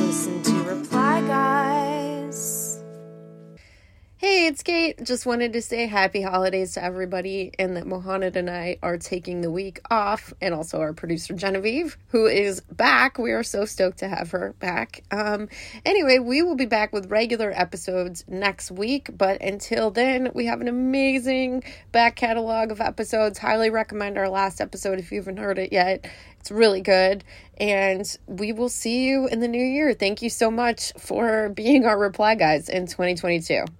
listen to Kate. Just wanted to say happy holidays to everybody and that Mohamed and I are taking the week off, and also our producer Genevieve, who is back. We are so stoked to have her back. Um, anyway, we will be back with regular episodes next week, but until then, we have an amazing back catalog of episodes. Highly recommend our last episode if you haven't heard it yet. It's really good. And we will see you in the new year. Thank you so much for being our reply guys in 2022.